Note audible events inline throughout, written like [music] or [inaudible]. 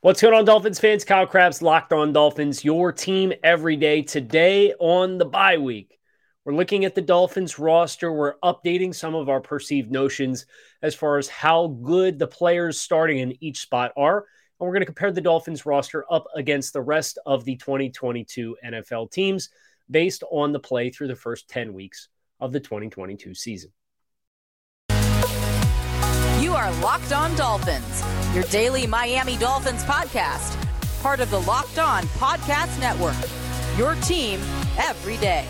What's going on, Dolphins fans? Kyle Crabbs, Locked On Dolphins, your team every day. Today on the bye week, we're looking at the Dolphins roster. We're updating some of our perceived notions as far as how good the players starting in each spot are. And we're going to compare the Dolphins roster up against the rest of the 2022 NFL teams based on the play through the first 10 weeks of the 2022 season. You are Locked On Dolphins, your daily Miami Dolphins podcast, part of the Locked On Podcast Network. Your team every day.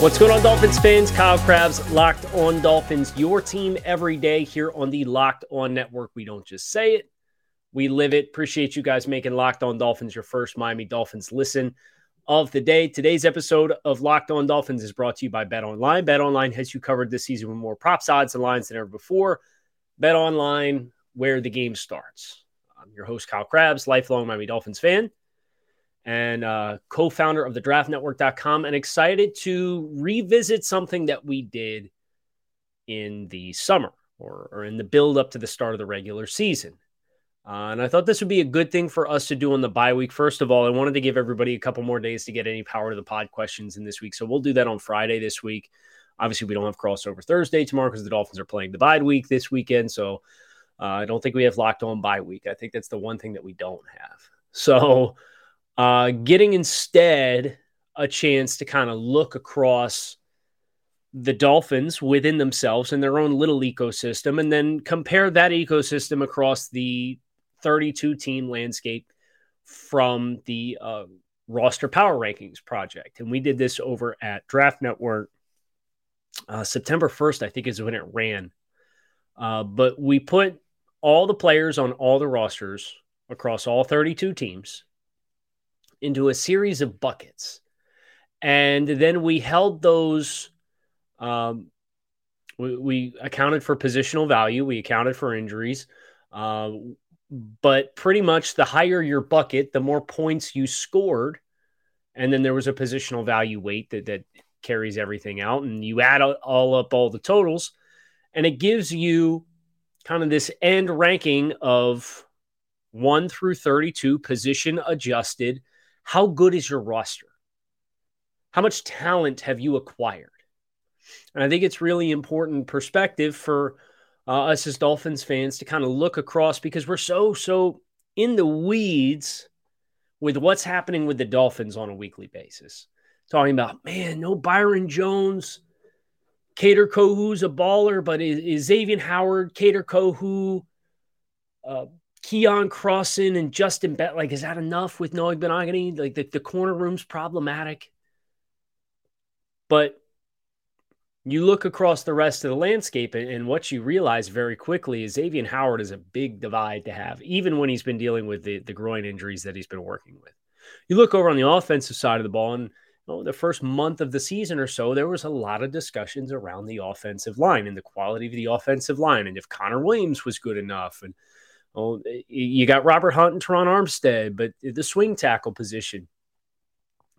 What's going on, Dolphins fans? Kyle Crabbs, Locked On Dolphins, your team every day here on the Locked On Network. We don't just say it, we live it. Appreciate you guys making Locked On Dolphins your first Miami Dolphins listen of the day. Today's episode of Locked On Dolphins is brought to you by Bet Online. Bet Online has you covered this season with more props, odds, and lines than ever before. Bet Online, where the game starts. I'm your host, Kyle Crabbs, lifelong Miami Dolphins fan and uh, co founder of the draftnetwork.com, and excited to revisit something that we did in the summer or, or in the build up to the start of the regular season. Uh, and I thought this would be a good thing for us to do on the bye week. First of all, I wanted to give everybody a couple more days to get any power to the pod questions in this week. So we'll do that on Friday this week. Obviously, we don't have crossover Thursday tomorrow because the Dolphins are playing the bye week this weekend. So uh, I don't think we have locked on bye week. I think that's the one thing that we don't have. So uh, getting instead a chance to kind of look across the Dolphins within themselves and their own little ecosystem, and then compare that ecosystem across the 32 team landscape from the uh, roster power rankings project. And we did this over at Draft Network. Uh, September 1st, I think, is when it ran. Uh, but we put all the players on all the rosters across all 32 teams into a series of buckets. And then we held those. Um, we, we, accounted for positional value, we accounted for injuries. Uh, but pretty much the higher your bucket, the more points you scored. And then there was a positional value weight that, that carries everything out. And you add all up all the totals, and it gives you kind of this end ranking of 1 through 32 position adjusted. How good is your roster? How much talent have you acquired? And I think it's really important perspective for uh, us as Dolphins fans to kind of look across because we're so, so in the weeds with what's happening with the Dolphins on a weekly basis. Talking about, man, no Byron Jones. Kader Kohou's a baller, but is, is Xavier Howard, Kader Kohou, uh, Keion Crossen, and Justin Bet? Like, is that enough with Noah Igbinoghene? Like, the, the corner room's problematic. But you look across the rest of the landscape and, what you realize very quickly is Xavier Howard is a big divide to have, even when he's been dealing with the, the groin injuries that he's been working with. You look over on the offensive side of the ball, and you the first month of the season or so, there was a lot of discussions around the offensive line and the quality of the offensive line, and if Connor Williams was good enough. And oh, you got Robert Hunt and Terron Armstead, but the swing tackle position,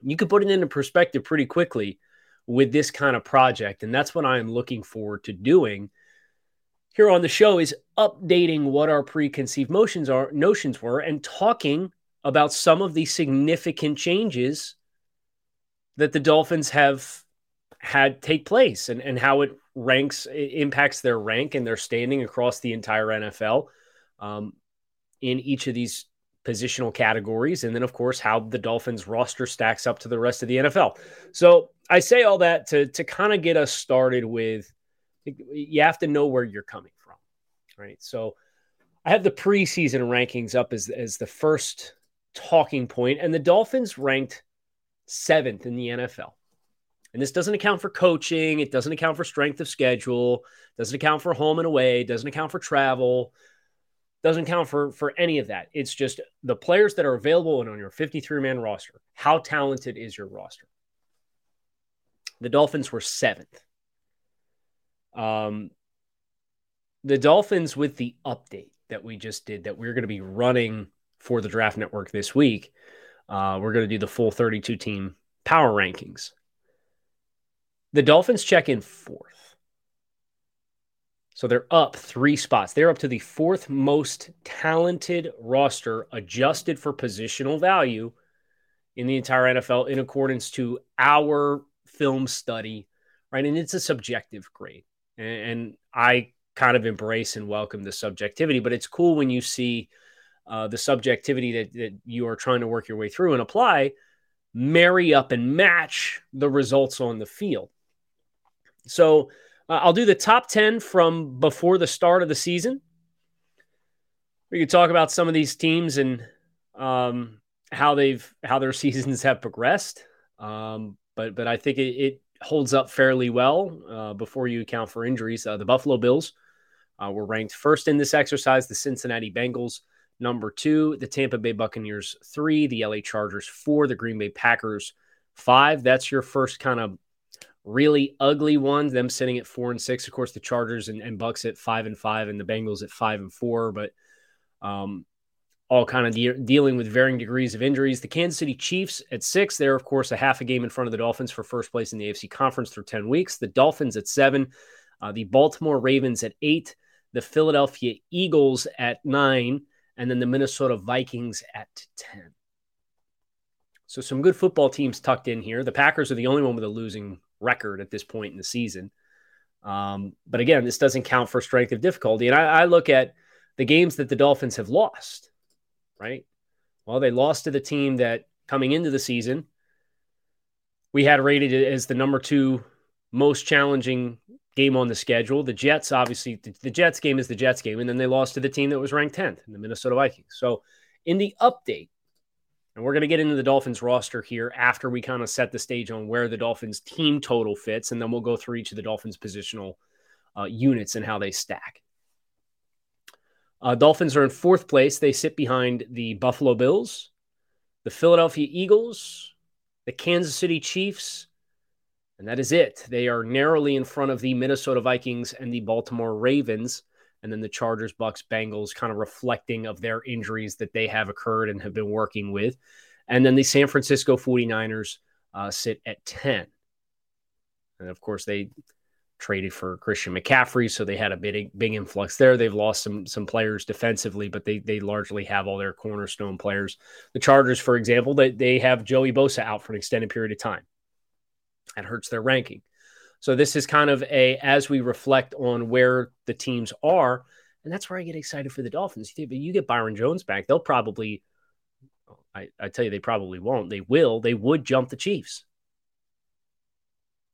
you could put it into perspective pretty quickly with this kind of project. And that's what I am looking forward to doing here on the show is updating what our preconceived motions are notions were and talking about some of the significant changes that the Dolphins have had take place and, and how it ranks it impacts their rank and their standing across the entire NFL um, in each of these positional categories, and then of course how the Dolphins roster stacks up to the rest of the NFL. So I say all that to to kind of get us started with you have to know where you're coming from, right? So I have the preseason rankings up as as the first talking point, and the Dolphins ranked seventh in the NFL. And this doesn't account for coaching. It doesn't account for strength of schedule. Doesn't account for home and away. Doesn't account for travel Doesn't count for for any of that. It's just the players that are available and on your 53 man roster. How talented is your roster? The Dolphins were seventh. Um, the Dolphins with the update that we just did that we're going to be running for the Draft Network this week. Uh, we're going to do the full 32 team power rankings. The Dolphins check in fourth. So they're up three spots. They're up to the fourth most talented roster adjusted for positional value in the entire NFL in accordance to our film study, right? And it's a subjective grade. And, I kind of embrace and welcome the subjectivity, but it's cool when you see uh, the subjectivity that, that you are trying to work your way through and apply, marry up and match the results on the field. So uh, I'll do the top 10 from before the start of the season. We could talk about some of these teams and um, how they've how their [laughs] seasons have progressed. Um, but but I think it, it holds up fairly well uh, before you account for injuries. Uh, the Buffalo Bills uh, were ranked first in this exercise. The Cincinnati Bengals number two, the Tampa Bay Buccaneers three, the LA Chargers four, the Green Bay Packers five. That's your first kind of really ugly ones. Them sitting at four and six. Of course, the Chargers and, and Bucks at five and five, and the Bengals at five and four. But um, all kind of de- dealing with varying degrees of injuries. The Kansas City Chiefs at six. They're, of course, a half a game in front of the Dolphins for first place in the AFC Conference through 10 weeks. The Dolphins at seven. Uh, the Baltimore Ravens at eight. The Philadelphia Eagles at nine. And then the Minnesota Vikings at 10. So some good football teams tucked in here. The Packers are the only one with a losing record at this point in the season. Um, but again, this doesn't count for strength of difficulty. And I, I look at the games that the Dolphins have lost right? Well, they lost to the team that coming into the season we had rated as the number two most challenging game on the schedule. The Jets, obviously, the, Jets game is the Jets game, and then they lost to the team that was ranked 10th, the Minnesota Vikings. So, in the update, and we're going to get into the Dolphins roster here after we kind of set the stage on where the Dolphins team total fits, and then we'll go through each of the Dolphins positional uh, units and how they stack. Uh, Dolphins are in fourth place. They sit behind the Buffalo Bills, the Philadelphia Eagles, the Kansas City Chiefs, and that is it. They are narrowly in front of the Minnesota Vikings and the Baltimore Ravens, and then the Chargers, Bucks, Bengals, kind of reflecting of their injuries that they have occurred and have been working with. And then the San Francisco 49ers uh, sit at 10. And of course, they traded for Christian McCaffrey, so they had a big big influx there. They've lost some some players defensively, but they they largely have all their cornerstone players. The Chargers, for example, they they have Joey Bosa out for an extended period of time. That hurts their ranking. So this is kind of a as we reflect on where the teams are, and that's where I get excited for the Dolphins. But you get Byron Jones back, they'll probably. I, I tell you, they probably won't. They will. They would jump the Chiefs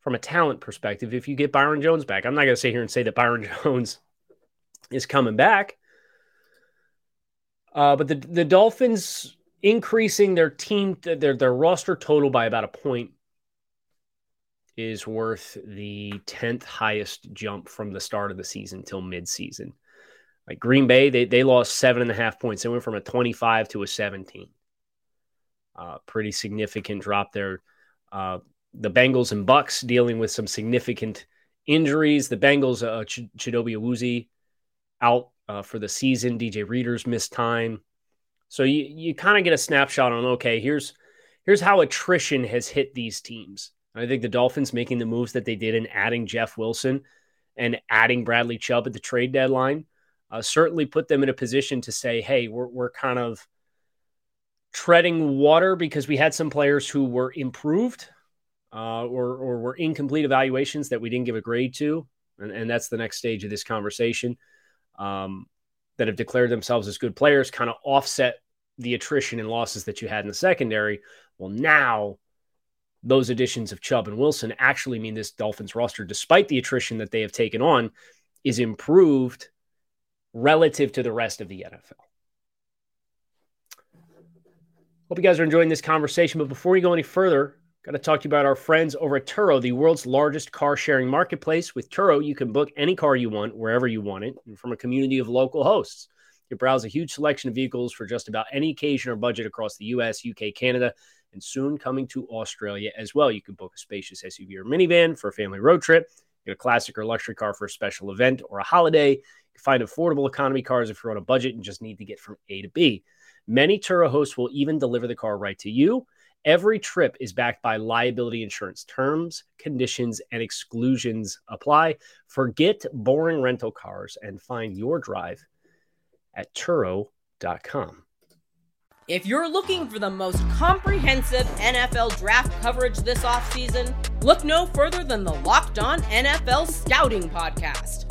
from a talent perspective if you get Byron Jones back. I'm not going to sit here and say that Byron [laughs] Jones is coming back. Uh, but the the Dolphins increasing their team their their roster total by about a point is worth the 10th highest jump from the start of the season till midseason. Like Green Bay, they, they lost seven and a half points. They went from a 25 to a 17. Uh, pretty significant drop there. Uh, the Bengals and Bucks dealing with some significant injuries. The Bengals, uh, Ch- Chidobe out uh, for the season. DJ Reader's missed time. So you you kind of get a snapshot on okay, here's here's how attrition has hit these teams. I think the Dolphins making the moves that they did and adding Jeff Wilson and adding Bradley Chubb at the trade deadline uh, certainly put them in a position to say, hey, we're we're kind of treading water because we had some players who were improved uh, or or were incomplete evaluations that we didn't give a grade to, and, and that's the next stage of this conversation. Um, that have declared themselves as good players, kind of offset the attrition and losses that you had in the secondary. Well, now those additions of Chubb and Wilson actually mean this Dolphins roster, despite the attrition that they have taken on, is improved relative to the rest of the NFL. Hope you guys are enjoying this conversation. But before we go any further, Got to talk to you about our friends over at Turo, the world's largest car sharing marketplace. With Turo, you can book any car you want, wherever you want it, and from a community of local hosts. You browse a huge selection of vehicles for just about any occasion or budget across the US, UK, Canada, and soon coming to Australia as well. You can book a spacious SUV or minivan for a family road trip, get a classic or luxury car for a special event or a holiday. You can find affordable economy cars if you're on a budget and just need to get from A to B. Many Turo hosts will even deliver the car right to you. Every trip is backed by liability insurance. Terms, conditions, and exclusions apply. Forget boring rental cars and find your drive at Turo.com. If you're looking for the most comprehensive NFL draft coverage this offseason, look no further than the Locked On NFL Scouting Podcast.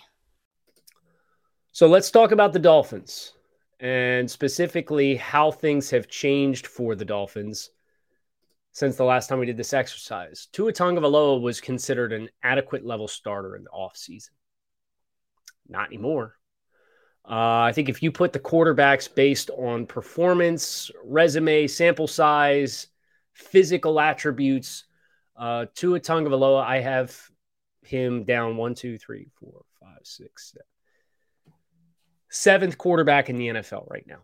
So let's talk about the Dolphins and specifically how things have changed for the Dolphins since the last time we did this exercise. Tua Tagovailoa was considered an adequate level starter in the offseason. Not anymore. Uh, I think if you put the quarterbacks based on performance, resume, sample size, physical attributes, uh, Tua Tagovailoa, I have him down one, two, three, four, five, six, seven. Seventh quarterback in the NFL right now.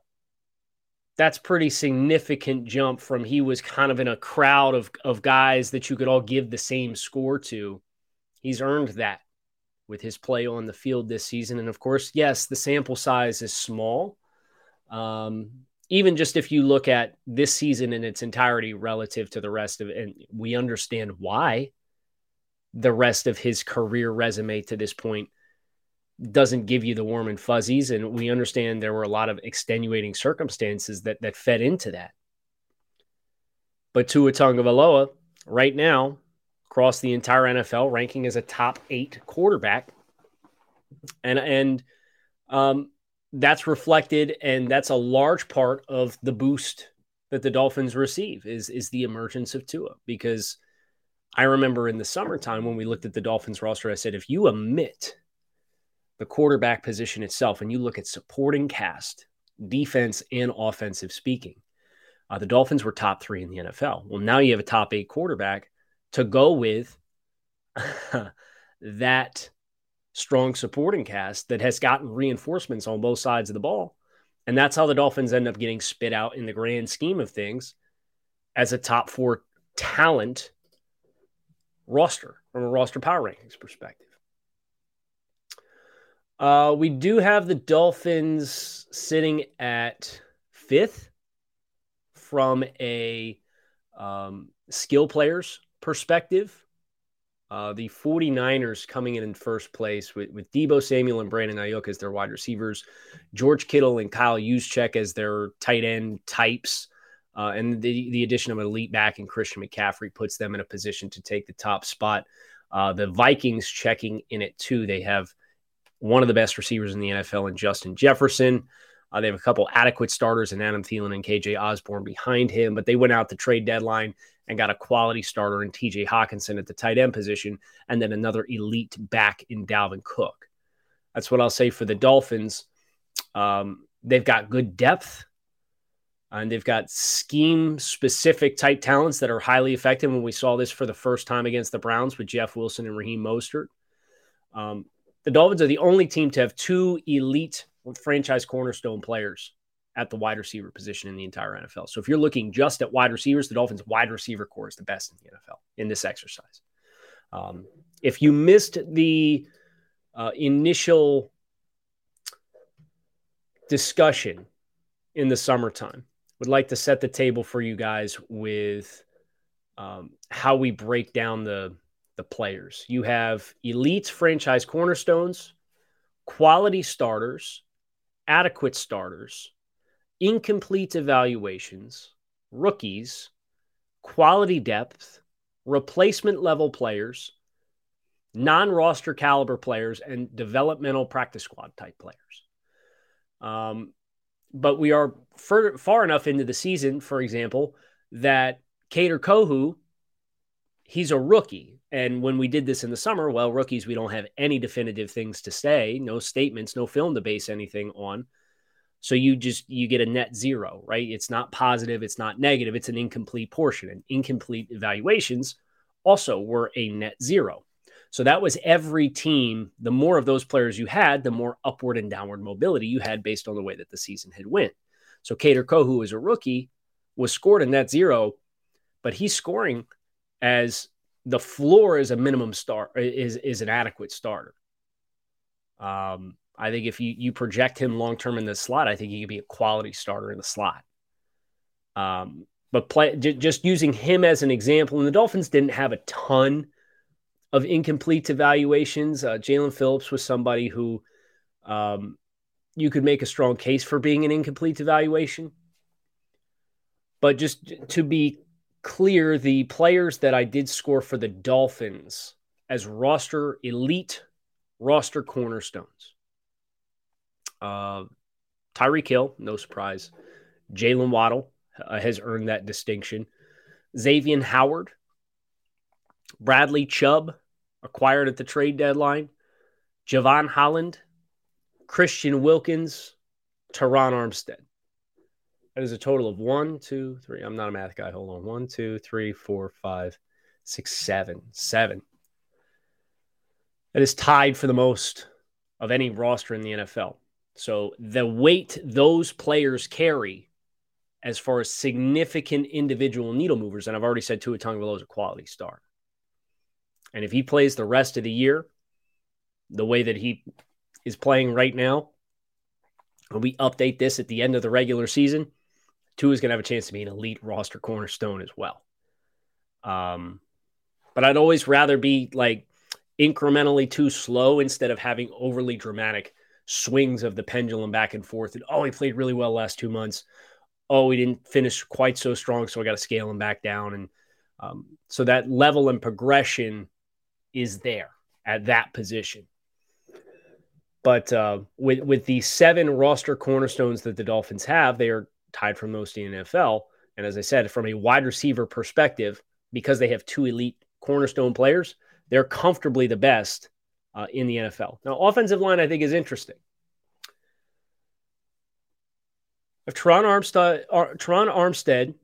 That's pretty significant jump from he was kind of in a crowd of, of guys that you could all give the same score to. He's earned that with his play on the field this season. And of course, yes, the sample size is small. Um, even just if you look at this season in its entirety relative to the rest of it, and we understand why the rest of his career resume to this point doesn't give you the warm and fuzzies. And we understand there were a lot of extenuating circumstances that that fed into that. But Tua Tagovailoa, right now, across the entire NFL, ranking as a top eight quarterback. And and um, that's reflected, and that's a large part of the boost that the Dolphins receive is is the emergence of Tua. Because I remember in the summertime when we looked at the Dolphins roster, I said, if you omit the quarterback position itself and you look at supporting cast, defense and offensive speaking, uh, the Dolphins were top three in the NFL. Well, now you have a top eight quarterback to go with [laughs] that strong supporting cast that has gotten reinforcements on both sides of the ball. And that's how the Dolphins end up getting spit out in the grand scheme of things as a top four talent roster from a roster power rankings perspective. Uh, we do have the Dolphins sitting at fifth from a um, skill players perspective, uh, the 49ers coming in in first place with, with Deebo Samuel and Brandon Aiyuk as their wide receivers, George Kittle and Kyle Juszczyk as their tight end types, uh, and the, the addition of an elite back and Christian McCaffrey puts them in a position to take the top spot. Uh, the Vikings checking in it too. They have one of the best receivers in the NFL in Justin Jefferson. Uh, they have a couple adequate starters in Adam Thielen and KJ Osborn behind him, but they went out the trade deadline and got a quality starter in TJ Hockenson at the tight end position, and then another elite back in Dalvin Cook. That's what I'll say for the Dolphins. Um, they've got good depth, and they've got scheme specific type talents that are highly effective. When we saw this for the first time against the Browns with Jeff Wilson and Raheem Mostert, um, the Dolphins are the only team to have two elite franchise cornerstone players at the wide receiver position in the entire NFL. So if you're looking just at wide receivers, the Dolphins' wide receiver corps is the best in the NFL in this exercise. Um, if you missed the uh, initial discussion in the summertime, would like to set the table for you guys with um, how we break down the the players. You have elite franchise cornerstones, quality starters, adequate starters, incomplete evaluations, rookies, quality depth, replacement level players, non roster caliber players, and developmental practice squad type players. Um, but we are far, far enough into the season, for example, that Kader Kohou, he's a rookie. And when we did this in the summer, well, rookies, we don't have any definitive things to say, no statements, no film to base anything on. So you just you get a net zero, right? It's not positive, it's not negative, it's an incomplete portion. And incomplete evaluations also were a net zero. So that was every team. The more of those players you had, the more upward and downward mobility you had based on the way that the season had went. So Kader Kohou as a rookie was scored a net zero, but he's scoring as the floor is a minimum start is is an adequate starter. Um, I think if you you project him long term in the slot, I think he could be a quality starter in the slot. Um, but play j- just using him as an example, and the Dolphins didn't have a ton of incomplete evaluations. Uh, Jaelan Phillips was somebody who um, you could make a strong case for being an incomplete evaluation. But just to be clear, the players that I did score for the Dolphins as roster elite roster cornerstones. Uh, Tyreek Hill, no surprise. Jalen Waddle uh, has earned that distinction. Xavier Howard, Bradley Chubb, acquired at the trade deadline. Jevon Holland, Christian Wilkins, Terron Armstead. That is a total of one, two, three. I'm not a math guy. Hold on. One, two, three, four, five, six, seven. Seven. That is tied for the most of any roster in the NFL. So the weight those players carry as far as significant individual needle movers, and I've already said Tua Tagovailoa is a quality star. And if he plays the rest of the year the way that he is playing right now, when we update this at the end of the regular season, Tua is going to have a chance to be an elite roster cornerstone as well. Um, but I'd always rather be like incrementally too slow instead of having overly dramatic swings of the pendulum back and forth. And oh, he played really well last two months. Oh, he didn't finish quite so strong, so I got to scale him back down. And um, so that level and progression is there at that position. But uh, with with the seven roster cornerstones that the Dolphins have, they are tied for most in the NFL. And as I said, from a wide receiver perspective, because they have two elite cornerstone players, they're comfortably the best uh, in the NFL. Now, offensive line, I think, is interesting. If Terron Armstead, uh, Terron Armstead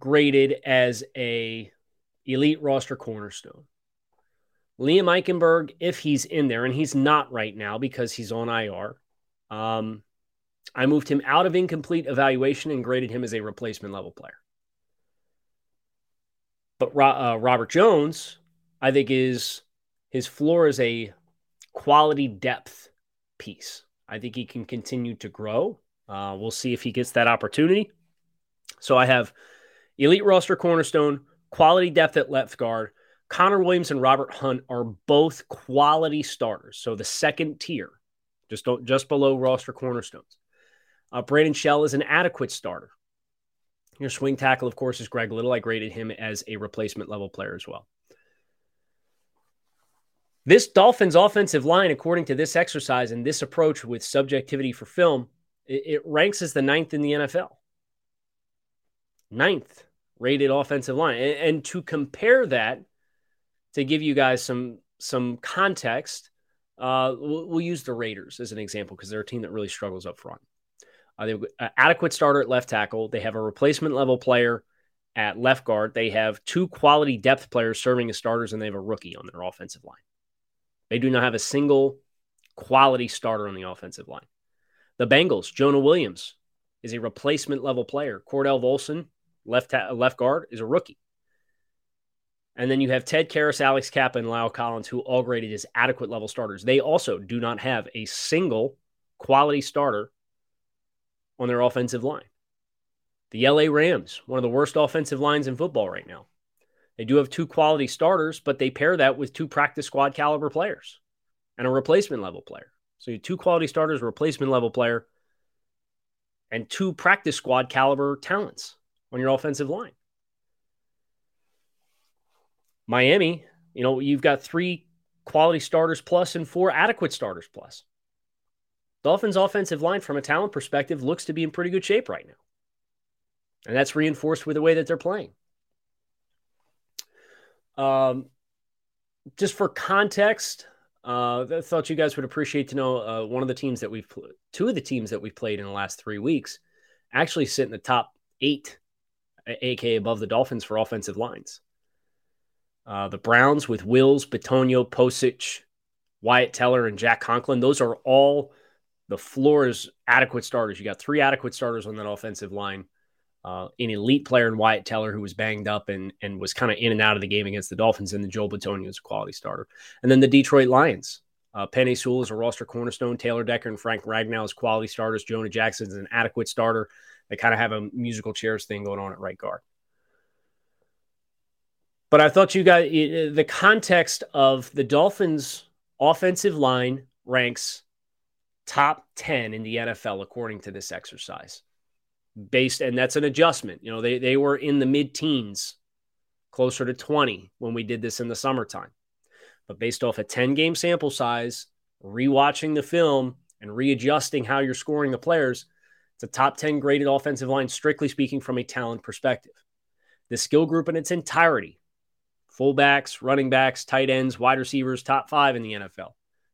graded as a elite roster cornerstone, Liam Eichenberg, if he's in there, and he's not right now because he's on IR, um, I moved him out of incomplete evaluation and graded him as a replacement level player. But uh, Robert Jones, I think, is his floor is a quality depth piece. I think he can continue to grow. Uh, we'll see if he gets that opportunity. So I have elite roster cornerstone, quality depth at left guard, Connor Williams and Robert Hunt are both quality starters. So the second tier, just don't just below roster cornerstones. Uh, Brandon Shell is an adequate starter. Your swing tackle, of course, is Greg Little. I graded him as a replacement level player as well. This Dolphins offensive line, according to this exercise and this approach with subjectivity for film, it, it ranks as the ninth in the NFL. Ninth rated offensive line. And, and to compare that to give you guys some some context, uh, we'll, we'll, use the Raiders as an example because they're a team that really struggles up front. Uh, they have an adequate starter at left tackle. They have a replacement level player at left guard. They have two quality depth players serving as starters, and they have a rookie on their offensive line. They do not have a single quality starter on the offensive line. The Bengals, Jonah Williams is a replacement level player. Cordell Volson, left ta- left guard, is a rookie. And then you have Ted Karras, Alex Cappa, and La'el Collins, who all graded as adequate level starters. They also do not have a single quality starter on their offensive line. The LA Rams, one of the worst offensive lines in football right now. They do have two quality starters, but they pair that with two practice squad caliber players and a replacement level player. So you two quality starters, a replacement level player, and two practice squad caliber talents on your offensive line. Miami, you know, you've got three quality starters plus and four adequate starters plus. Dolphins' offensive line, from a talent perspective, looks to be in pretty good shape right now. And that's reinforced with the way that they're playing. Um, just for context, uh, I thought you guys would appreciate to know uh, one of the teams that we've, two of the teams that we've played in the last three weeks actually sit in the top eight, aka above the Dolphins for offensive lines. Uh, the Browns with Wills, Bitonio, Pocic, Wyatt Teller, and Jack Conklin. Those are all the floor is adequate starters. You got three adequate starters on that offensive line. Uh, an elite player in Wyatt Teller who was banged up and and was kind of in and out of the game against the Dolphins, and the Joel Bitonio is a quality starter. And then the Detroit Lions. Uh, Penei Sewell is a roster cornerstone. Taylor Decker and Frank Ragnow is quality starters. Jonah Jackson is an adequate starter. They kind of have a musical chairs thing going on at right guard. But I thought you guys, the context of the Dolphins' offensive line ranks top 10 in the NFL according to this exercise. Based, and that's an adjustment. You know, they, they were in the mid teens, closer to 20 when we did this in the summertime. But based off a 10 game sample size, rewatching the film and readjusting how you're scoring the players, it's a top 10 graded offensive line, strictly speaking from a talent perspective. The skill group in its entirety fullbacks, running backs, tight ends, wide receivers, top five in the NFL.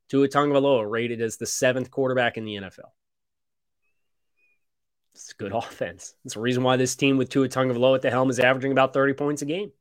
Tua Tagovailoa rated as the seventh quarterback in the NFL. It's good [laughs] offense. It's the reason why this team with Tua Tagovailoa at the helm is averaging about 30 points a game.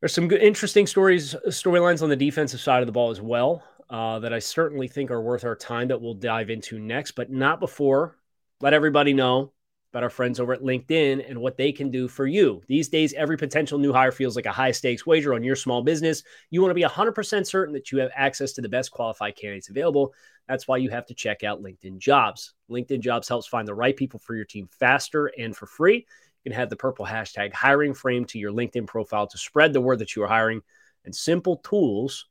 There's some good, interesting stories, storylines on the defensive side of the ball as well uh, that I certainly think are worth our time that we'll dive into next, but not before. Let everybody know about our friends over at LinkedIn and what they can do for you. These days, every potential new hire feels like a high stakes wager on your small business. You want to be 100% certain that you have access to the best qualified candidates available. That's why you have to check out LinkedIn Jobs. LinkedIn Jobs helps find the right people for your team faster and for free. You can have the purple hashtag hiring framed to your LinkedIn profile to spread the word that you are hiring. And simple tools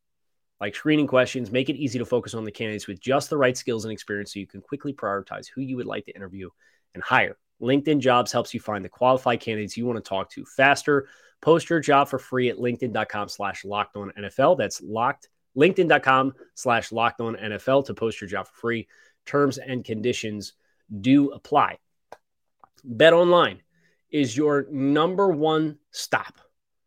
like screening questions make it easy to focus on the candidates with just the right skills and experience so you can quickly prioritize who you would like to interview and hire. LinkedIn Jobs helps you find the qualified candidates you want to talk to faster. Post your job for free at linkedin.com slash locked on NFL. That's locked, linkedin.com slash locked on NFL to post your job for free. Terms and conditions do apply. Bet online is your number one stop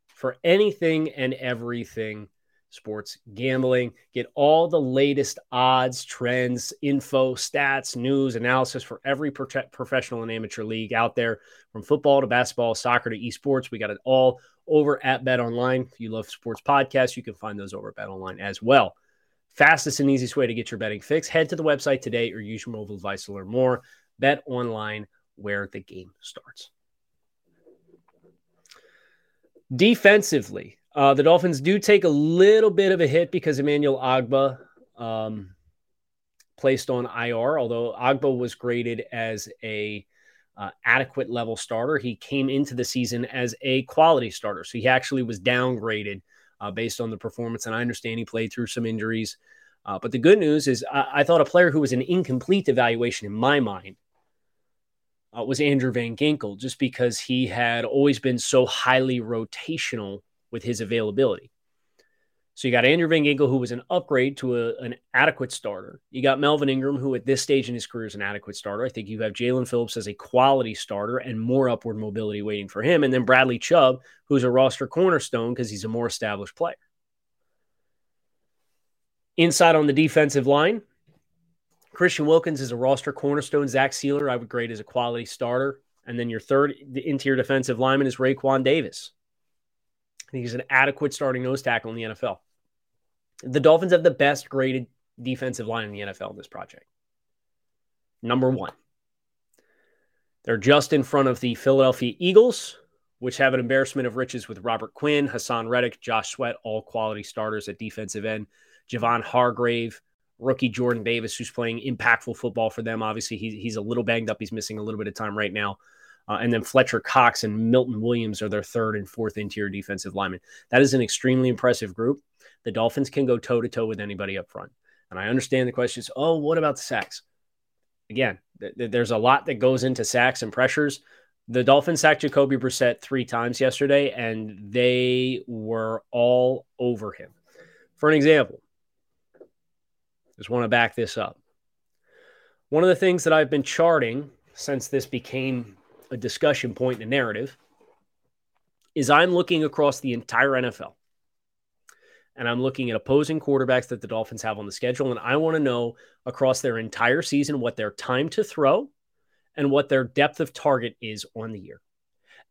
for anything and everything sports gambling. Get all the latest odds, trends, info, stats, news, analysis for every pro- professional and amateur league out there, from football to basketball, soccer to esports. We got it all over at Bet Online. If you love sports podcasts, you can find those over at Bet Online as well. Fastest and easiest way to get your betting fix. Head to the website today or use your mobile device to learn more. Bet Online, where the game starts. Defensively, uh, the Dolphins do take a little bit of a hit because Emmanuel Ogbah um, placed on IR. Although Ogbah was graded as a uh, adequate level starter, he came into the season as a quality starter, so he actually was downgraded uh, based on the performance. And I understand he played through some injuries, uh, but the good news is I-, I thought a player who was an incomplete evaluation in my mind uh, was Andrew Van Ginkel, just because he had always been so highly rotational with his availability. So you got Andrew Van Ginkel, who was an upgrade to a, an adequate starter. You got Melvin Ingram, who at this stage in his career is an adequate starter. I think you have Jaelan Phillips as a quality starter and more upward mobility waiting for him. And then Bradley Chubb, who's a roster cornerstone because he's a more established player. Inside on the defensive line, Christian Wilkins is a roster cornerstone. Zach Sieler, I would grade as a quality starter. And then your third the interior defensive lineman is Raekwon Davis. He's an adequate starting nose tackle in the NFL. The Dolphins have the best graded defensive line in the NFL in this project. Number one. They're just in front of the Philadelphia Eagles, which have an embarrassment of riches with Robert Quinn, Haason Reddick, Josh Sweat, all quality starters at defensive end. Javon Hargrave, rookie Jordan Davis, who's playing impactful football for them. Obviously, he, he's a little banged up. He's missing a little bit of time right now. Uh, and then Fletcher Cox and Milton Williams are their third and fourth interior defensive linemen. That is an extremely impressive group. The Dolphins can go toe to toe with anybody up front. And I understand the questions. Oh, what about the sacks? Again, th- th- there's a lot that goes into sacks and pressures. The Dolphins sacked Jacoby Brissett three times yesterday, and they were all over him. For an example, Just want to back this up. One of the things that I've been charting since this became a discussion point in a narrative is I'm looking across the entire NFL and I'm looking at opposing quarterbacks that the Dolphins have on the schedule. And I want to know across their entire season what their time to throw and what their depth of target is on the year.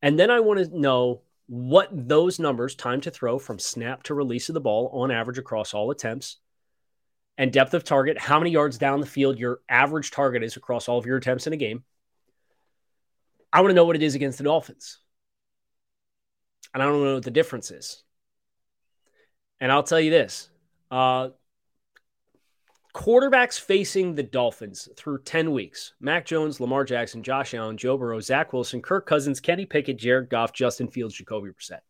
And then I want to know what those numbers, time to throw from snap to release of the ball on average across all attempts, and depth of target, how many yards down the field your average target is across all of your attempts in a game. I want to know what it is against the Dolphins. And I don't know what the difference is. And I'll tell you this uh, quarterbacks facing the Dolphins through 10 weeks Mac Jones, Lamar Jackson, Josh Allen, Joe Burrow, Zach Wilson, Kirk Cousins, Kenny Pickett, Jared Goff, Justin Fields, Jacoby Brissett.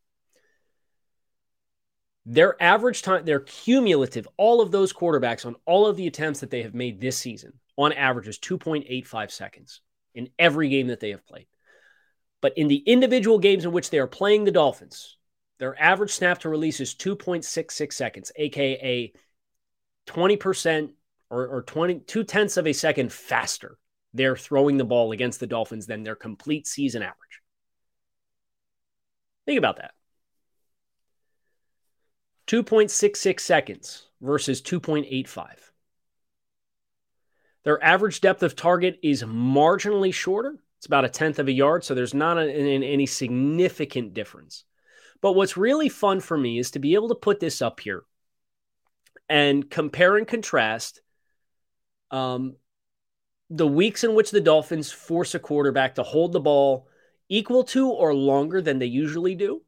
Their average time, their cumulative, all of those quarterbacks on all of the attempts that they have made this season on average is 2.85 seconds in every game that they have played. But in the individual games in which they are playing the Dolphins, their average snap to release is 2.66 seconds, aka 20% or, or 20, two tenths of a second faster. They're throwing the ball against the Dolphins than their complete season average. Think about that. 2.66 seconds versus 2.85. Their average depth of target is marginally shorter. It's about a tenth of a yard, so there's not a, any significant difference. But what's really fun for me is to be able to put this up here and compare and contrast um, the weeks in which the Dolphins force a quarterback to hold the ball equal to or longer than they usually do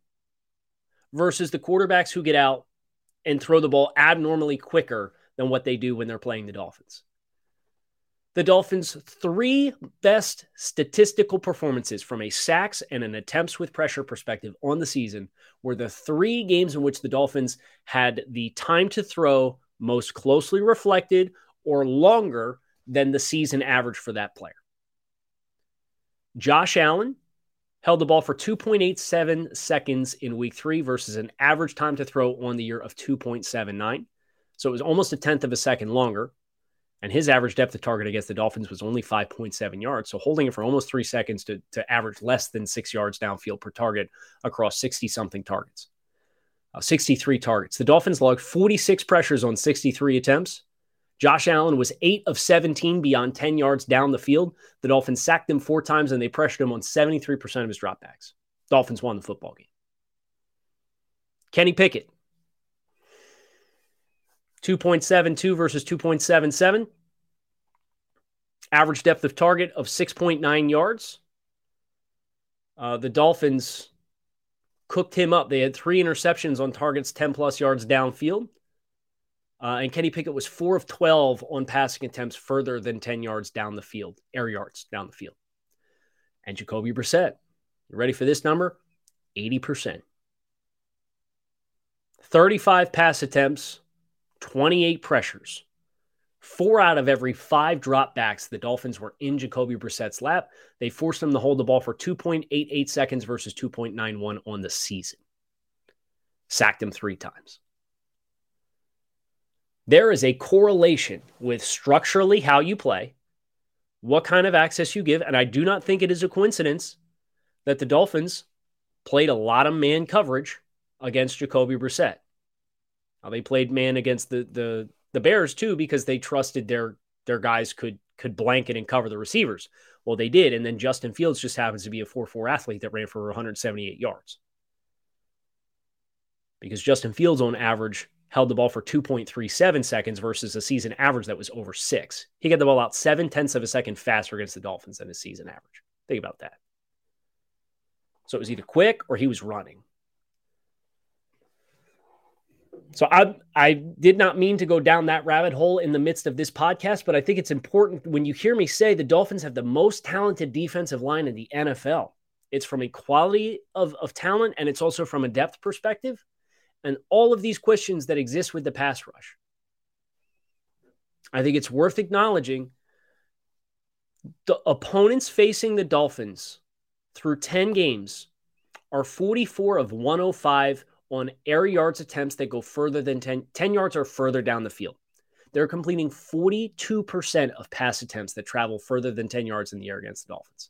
versus the quarterbacks who get out and throw the ball abnormally quicker than what they do when they're playing the Dolphins. The Dolphins' three best statistical performances from a sacks and an attempts with pressure perspective on the season were the three games in which the Dolphins had the time to throw most closely reflected or longer than the season average for that player. Josh Allen held the ball for 2.87 seconds in week three versus an average time to throw on the year of 2.79. So it was almost a tenth of a second longer and his average depth of target against the Dolphins was only 5.7 yards. So holding it for almost three seconds to, to average less than six yards downfield per target across 60 something targets. Uh, 63 targets. The Dolphins logged 46 pressures on 63 attempts. Josh Allen was 8 of 17 beyond 10 yards down the field. The Dolphins sacked him four times and they pressured him on 73% of his dropbacks. Dolphins won the football game. Kenny Pickett, 2.72 versus 2.77. Average depth of target of 6.9 yards. Uh, the Dolphins cooked him up. They had three interceptions on targets 10 plus yards downfield. Uh, and Kenny Pickett was four of 12 on passing attempts further than 10 yards down the field, air yards down the field. And Jacoby Brissett, you ready for this number? 80%. 35 pass attempts, 28 pressures. Four out of every five dropbacks, the Dolphins were in Jacoby Brissett's lap. They forced him to hold the ball for 2.88 seconds versus 2.91 on the season. Sacked him three times. There is a correlation with structurally how you play, what kind of access you give. And I do not think it is a coincidence that the Dolphins played a lot of man coverage against Jacoby Brissett. They played man against the the the Bears too because they trusted their their guys could could blanket and cover the receivers. Well, they did, and then Justin Fields just happens to be a four four athlete that ran for 178 yards because Justin Fields on average held the ball for 2.37 seconds versus a season average that was over six. He got the ball out seven tenths of a second faster against the Dolphins than his season average. Think about that. So it was either quick or he was running. So I I did not mean to go down that rabbit hole in the midst of this podcast, but I think it's important when you hear me say the Dolphins have the most talented defensive line in the NFL. It's from a quality of, of talent and it's also from a depth perspective. And all of these questions that exist with the pass rush. I think it's worth acknowledging the opponents facing the Dolphins through 10 games are 44 of 105 on air yards attempts that go further than 10, 10 yards or further down the field. They're completing 42% of pass attempts that travel further than 10 yards in the air against the Dolphins.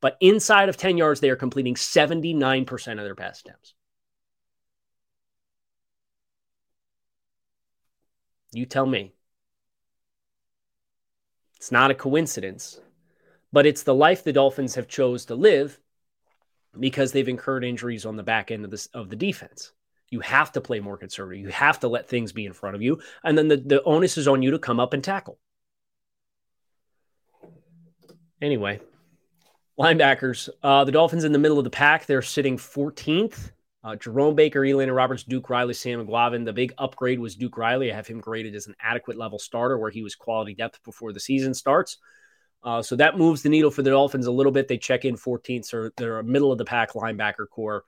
But inside of 10 yards, they are completing 79% of their pass attempts. You tell me. It's not a coincidence, but it's the life the Dolphins have chose to live because they've incurred injuries on the back end of this of the defense. You have to play more conservative. You have to let things be in front of you. And then the, the onus is on you to come up and tackle. Anyway, linebackers. Uh, the Dolphins in the middle of the pack. They're sitting 14th. Uh, Jerome Baker, Elandon Roberts, Duke Riley, Sam Eguavoen. The big upgrade was Duke Riley. I have him graded as an adequate level starter where he was quality depth before the season starts. Uh, so that moves the needle for the Dolphins a little bit. They check in 14th, so they're a middle of the pack linebacker corps.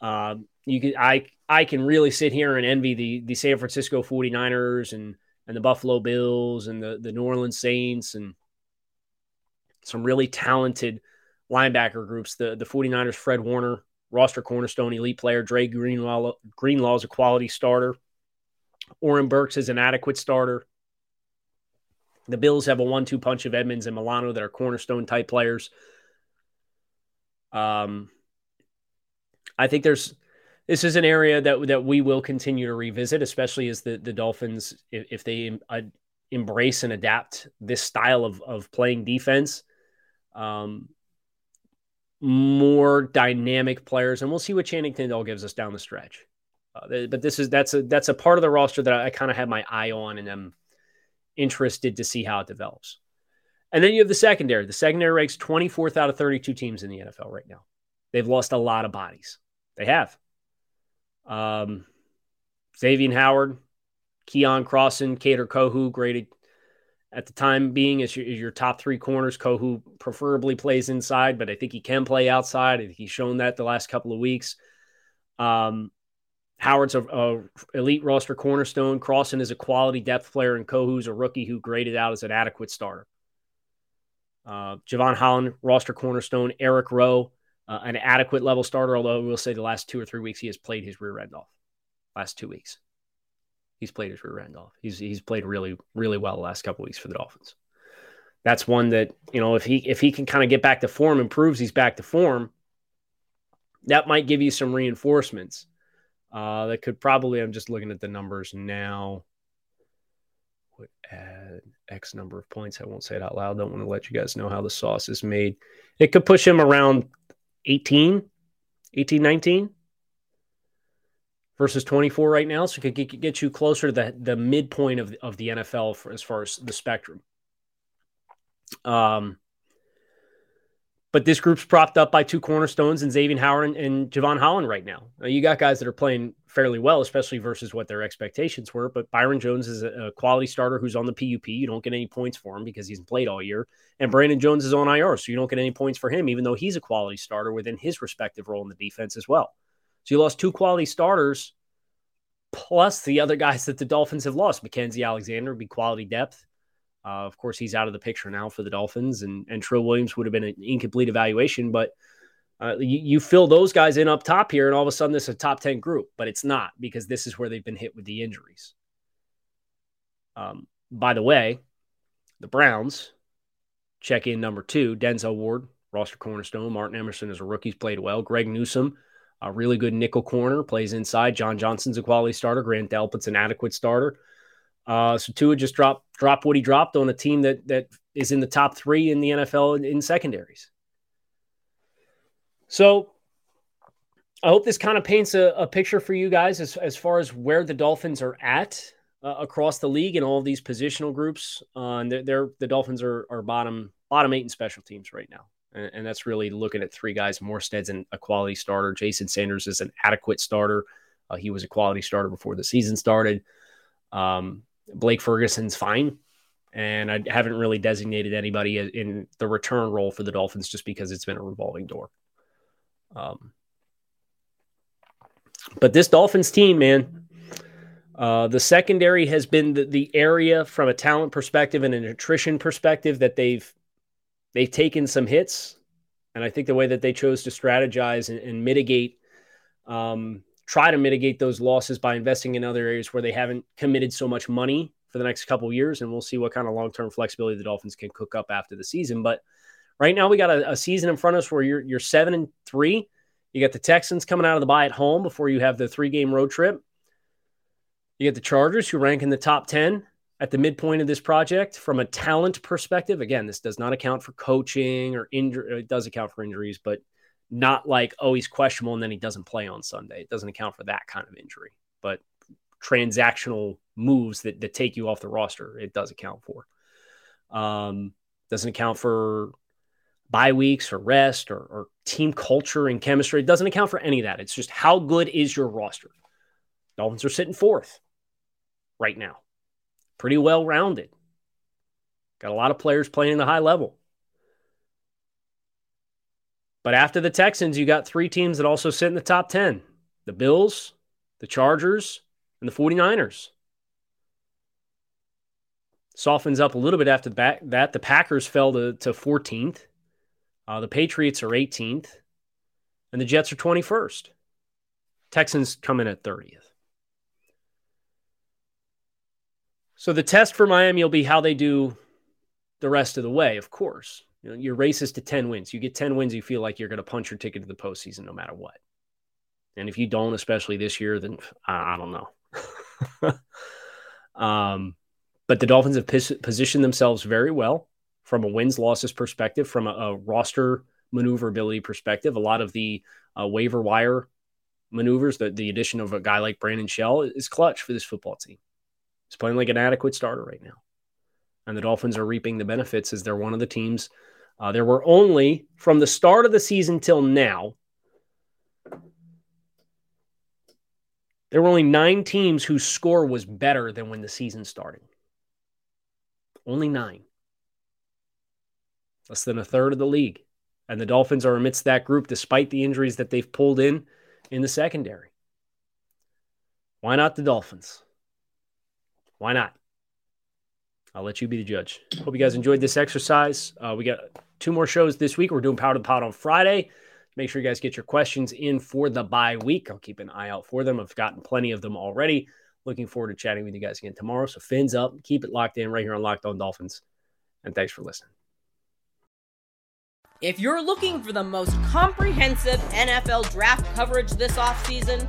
Um, you can I I can really sit here and envy the the San Francisco 49ers and and the Buffalo Bills and the the New Orleans Saints and some really talented linebacker groups. The the 49ers, Fred Warner, roster cornerstone, elite player. Dre Greenlaw, Greenlaw is a quality starter. Oren Burks is an adequate starter. The Bills have a one-two punch of Edmunds and Milano that are cornerstone type players. Um, I think there's this is an area that that we will continue to revisit, especially as the the Dolphins, if, if they uh, embrace and adapt this style of of playing defense. Um, more dynamic players, and we'll see what Channing Tindall gives us down the stretch. Uh, but this is that's a that's a part of the roster that I, I kind of have my eye on, and I'm interested to see how it develops. And then you have the secondary. The secondary ranks 24th out of 32 teams in the NFL right now. They've lost a lot of bodies. They have. Um, Xavier Howard, Keion Crossen, Kader Kohou graded at the time being as your, your, top three corners. Kohou preferably plays inside, but I think he can play outside. He's shown that the last couple of weeks. Um, Howard's a, a, elite roster cornerstone. Crossen is a quality depth player, and Kohou's a rookie who graded out as an adequate starter. Uh, Jevon Holland, roster cornerstone. Eric Rowe, uh, an adequate level starter, although we'll say the last two or three weeks he has played his rear end off. Last two weeks he's played his rear end off. He's he's played really really well the last couple weeks for the Dolphins. That's one that you know if he if he can kind of get back to form and proves he's back to form, that might give you some reinforcements. Uh, that could probably. I'm just looking at the numbers now. Would add X number of points. I won't say it out loud. Don't want to let you guys know how the sauce is made. It could push him around 18, 18, 19 versus 24 right now. So it could get you closer to the, the midpoint of, of the NFL for, as far as the spectrum. Um, but this group's propped up by two cornerstones and Xavier Howard and, and Jevon Holland right now. now. You got guys that are playing fairly well, especially versus what their expectations were. But Byron Jones is a, a quality starter who's on the PUP. You don't get any points for him because he's played all year. And Brandon Jones is on IR, so you don't get any points for him, even though he's a quality starter within his respective role in the defense as well. So you lost two quality starters, plus the other guys that the Dolphins have lost. Mackensie Alexander would be quality depth. Uh, of course, he's out of the picture now for the Dolphins, and and Trill Williams would have been an incomplete evaluation. But uh, you, you fill those guys in up top here, and all of a sudden this is a top ten group. But it's not because this is where they've been hit with the injuries. Um, by the way, the Browns check in number two, Denzel Ward, roster cornerstone. Martin Emerson is a rookie, he's played well. Greg Newsome a really good nickel corner, plays inside. John Johnson's a quality starter. Grant Delpit's an adequate starter. Uh, so Tua just dropped drop what he dropped on a team that that is in the top three in the NFL in, in secondaries. So I hope this kind of paints a, a, picture for you guys as, as far as where the Dolphins are at uh, across the league and all of these positional groups. Uh, and they're, they're, the Dolphins are, are bottom bottom eight in special teams right now and, and that's really looking at three guys. Morstead's an, a quality starter. Jason Sanders is an adequate starter. Uh, he was a quality starter before the season started. Um, Blake Ferguson's fine. And I haven't really designated anybody in the return role for the Dolphins just because it's been a revolving door. Um, but this Dolphins team, man, uh, the secondary has been the, the area from a talent perspective and a nutrition perspective that they've they've taken some hits, and I think the way that they chose to strategize and, and mitigate um, try to mitigate those losses by investing in other areas where they haven't committed so much money for the next couple years. And we'll see what kind of long term flexibility the Dolphins can cook up after the season. But right now, we got a, a season in front of us where you're, you're seven and three. You got the Texans coming out of the bye at home before you have the three game road trip. You get the Chargers, who rank in the top 10 at the midpoint of this project from a talent perspective. Again, this does not account for coaching or injury. It does account for injuries, but not like, oh, he's questionable and then he doesn't play on Sunday. It doesn't account for that kind of injury, but transactional moves that, that take you off the roster, it does account for. Um, doesn't account for bye weeks or rest or, or team culture and chemistry. It doesn't account for any of that. It's just how good is your roster. Dolphins are sitting fourth right now. Pretty well rounded. Got a lot of players playing at a high level. But after the Texans, you got three teams that also sit in the top 10 the Bills, the Chargers, and the 49ers. Softens up a little bit after that. The Packers fell to, to 14th. Uh, the Patriots are 18th. And the Jets are 21st. Texans come in at 30th. So the test for Miami will be how they do the rest of the way, of course. You know, your race is to 10 wins. You get 10 wins, you feel like you're going to punch your ticket to the postseason no matter what. And if you don't, especially this year, then I, I don't know. [laughs] um, but the Dolphins have pos- positioned themselves very well from a wins losses perspective, from a, a roster maneuverability perspective. A lot of the uh, waiver wire maneuvers, the, the addition of a guy like Brandon Shell is clutch for this football team. He's playing like an adequate starter right now. And the Dolphins are reaping the benefits as they're one of the teams. Uh, there were only, from the start of the season till now, there were only nine teams whose score was better than when the season started. Only nine. Less than a third of the league. And the Dolphins are amidst that group despite the injuries that they've pulled in in the secondary. Why not the Dolphins? Why not? I'll let you be the judge. Hope you guys enjoyed this exercise. Uh, we got two more shows this week. We're doing Power to the Pod on Friday. Make sure you guys get your questions in for the bye week. I'll keep an eye out for them. I've gotten plenty of them already. Looking forward to chatting with you guys again tomorrow. So fins up, keep it locked in right here on Locked On Dolphins. And thanks for listening. If you're looking for the most comprehensive NFL draft coverage this offseason,